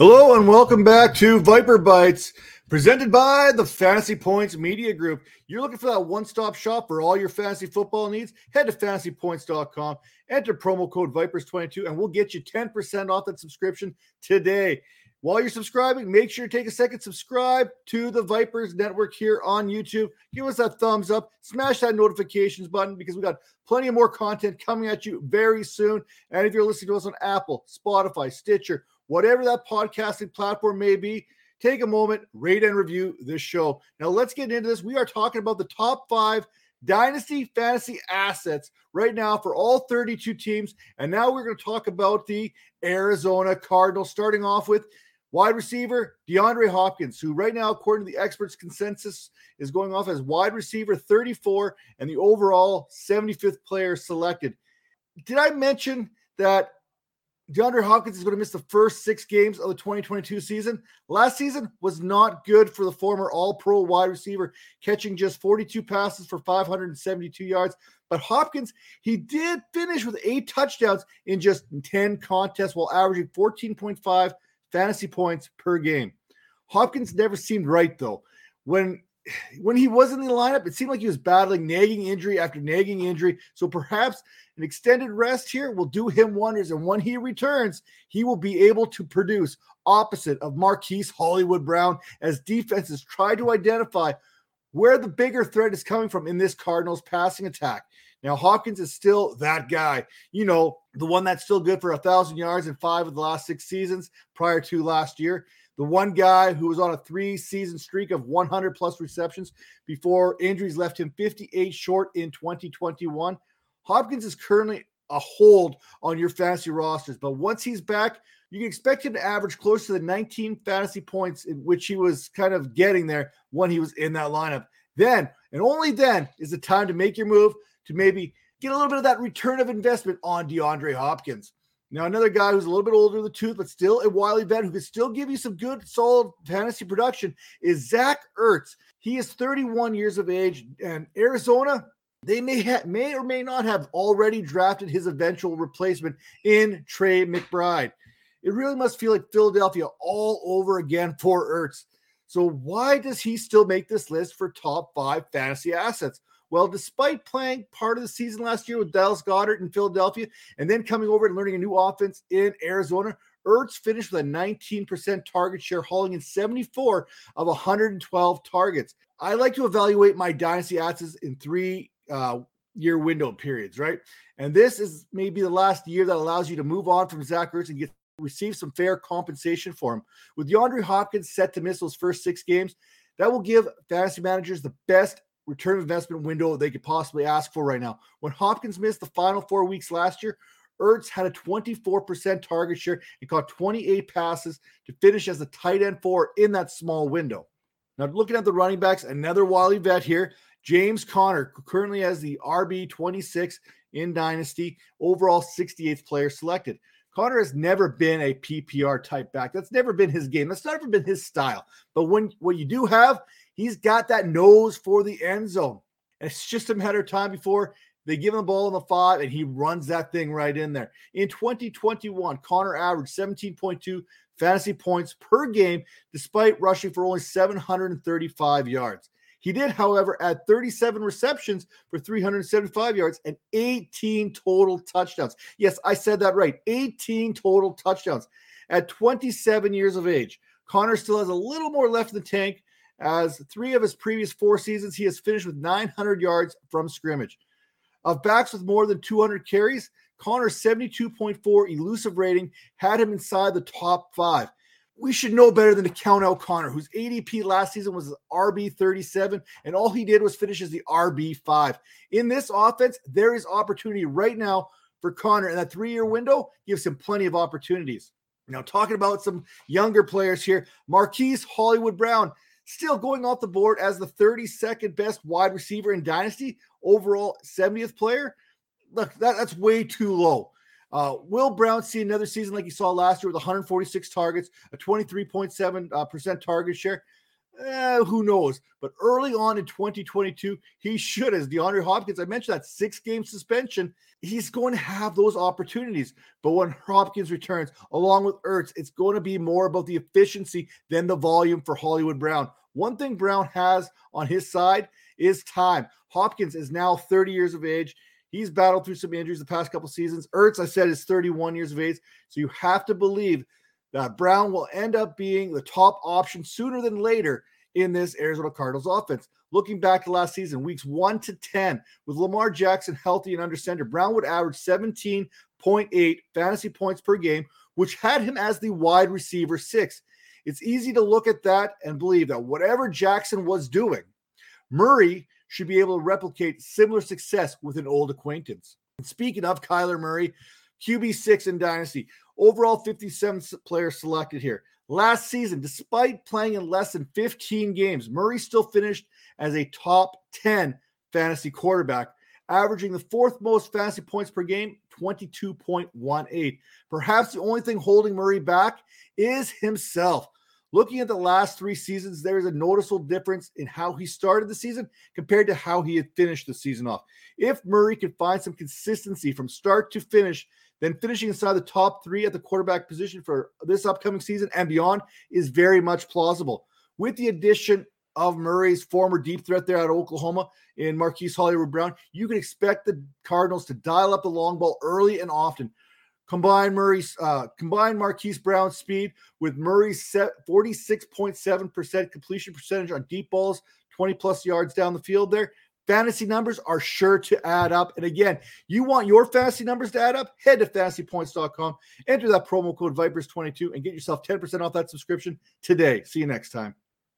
Hello and welcome back to Viper Bites, presented by the Fantasy Points Media Group. You're looking for that one stop shop for all your fantasy football needs? Head to fantasypoints.com, enter promo code Vipers22, and we'll get you 10% off that subscription today. While you're subscribing, make sure you take a second, subscribe to the Vipers Network here on YouTube. Give us that thumbs up, smash that notifications button because we got plenty of more content coming at you very soon. And if you're listening to us on Apple, Spotify, Stitcher, whatever that podcasting platform may be, take a moment, rate and review this show. Now, let's get into this. We are talking about the top five dynasty fantasy assets right now for all 32 teams. And now we're going to talk about the Arizona Cardinals, starting off with wide receiver DeAndre Hopkins, who right now, according to the experts' consensus, is going off as wide receiver 34 and the overall 75th player selected. Did I mention that DeAndre Hopkins is going to miss the first six games of the 2022 season. Last season was not good for the former All Pro wide receiver, catching just 42 passes for 572 yards. But Hopkins, he did finish with eight touchdowns in just 10 contests while averaging 14.5 fantasy points per game. Hopkins never seemed right, though. When when he was in the lineup, it seemed like he was battling nagging injury after nagging injury. So perhaps an extended rest here will do him wonders. And when he returns, he will be able to produce opposite of Marquise Hollywood Brown as defenses try to identify where the bigger threat is coming from in this Cardinals passing attack. Now, Hopkins is still that guy, you know, the one that's still good for a thousand yards in five of the last six seasons prior to last year the one guy who was on a three season streak of 100 plus receptions before injuries left him 58 short in 2021. Hopkins is currently a hold on your fantasy rosters, but once he's back, you can expect him to average close to the 19 fantasy points in which he was kind of getting there when he was in that lineup. Then and only then is the time to make your move to maybe get a little bit of that return of investment on DeAndre Hopkins. Now, another guy who's a little bit older in the tooth, but still a wily vet who can still give you some good, solid fantasy production is Zach Ertz. He is 31 years of age, and Arizona, they may have, may or may not have already drafted his eventual replacement in Trey McBride. It really must feel like Philadelphia all over again for Ertz. So why does he still make this list for top five fantasy assets? Well, despite playing part of the season last year with Dallas Goedert in Philadelphia and then coming over and learning a new offense in Arizona, Ertz finished with a 19% target share, hauling in 74 of 112 targets. I like to evaluate my dynasty assets in three uh, year window periods, right? And this is maybe the last year that allows you to move on from Zach Ertz and get receive some fair compensation for him. With DeAndre Hopkins set to miss those first six games, that will give fantasy managers the best return investment window they could possibly ask for right now. When Hopkins missed the final four weeks last year, Ertz had a 24% target share and caught 28 passes to finish as a tight end four in that small window. Now, looking at the running backs, another Wally vet here, James Conner, currently has the RB 26 in Dynasty, overall 68th player selected. Conner has never been a PPR type back. That's never been his game. That's never been his style. But when what you do have He's got that nose for the end zone. And it's just a matter of time before they give him the ball in the five and he runs that thing right in there. In 2021, Conner averaged 17.2 fantasy points per game despite rushing for only 735 yards. He did, however, add 37 receptions for 375 yards and 18 total touchdowns. Yes, I said that right. 18 total touchdowns. At 27 years of age, Conner still has a little more left in the tank, as three of his previous four seasons, he has finished with 900 yards from scrimmage. Of backs with more than 200 carries, Conner's 72.4 elusive rating had him inside the top five. We should know better than to count out Conner, whose ADP last season was RB 37, and all he did was finish as the RB 5. In this offense, there is opportunity right now for Conner, and that three year window gives him plenty of opportunities. Now, talking about some younger players here, Marquise Hollywood Brown still going off the board as the 32nd best wide receiver in Dynasty, overall 70th player. Look, that, that's way too low. Uh, will Brown see another season like he saw last year with 146 targets, a 23.7% uh, target share? Eh, who knows? But early on in 2022, he should, as DeAndre Hopkins, I mentioned that six game suspension, he's going to have those opportunities. But when Hopkins returns, along with Ertz, it's going to be more about the efficiency than the volume for Hollywood Brown. One thing Brown has on his side is time. Hopkins is now 30 years of age. He's battled through some injuries the past couple seasons. Ertz, I said, is 31 years of age. So you have to believe that Brown will end up being the top option sooner than later in this Arizona Cardinals offense. Looking back to last season, weeks one to 10, with Lamar Jackson healthy and under center, Brown would average 17.8 fantasy points per game, which had him as the wide receiver six. It's easy to look at that and believe that whatever Jackson was doing, Murray should be able to replicate similar success with an old acquaintance. And speaking of Kyler Murray, QB6 in Dynasty, overall 57 players selected here. Last season, despite playing in less than 15 games, Murray still finished as a top 10 fantasy quarterback, averaging the fourth most fantasy points per game, 22.18. Perhaps the only thing holding Murray back is himself. Looking at the last three seasons, there is a noticeable difference in how he started the season compared to how he had finished the season off. If Murray could find some consistency from start to finish, then finishing inside the top three at the quarterback position for this upcoming season and beyond is very much plausible. With the addition of Murray's former deep threat there at Oklahoma in Marquise Hollywood Brown, you can expect the Cardinals to dial up the long ball early and often. Combine Murray's uh, combine Marquise Brown's speed with Murray's 46.7% completion percentage on deep balls, 20 plus yards down the field there fantasy numbers are sure to add up. And again, you want your fantasy numbers to add up? Head to fantasypoints.com, enter that promo code Vipers22, and get yourself 10% off that subscription today. See you next time.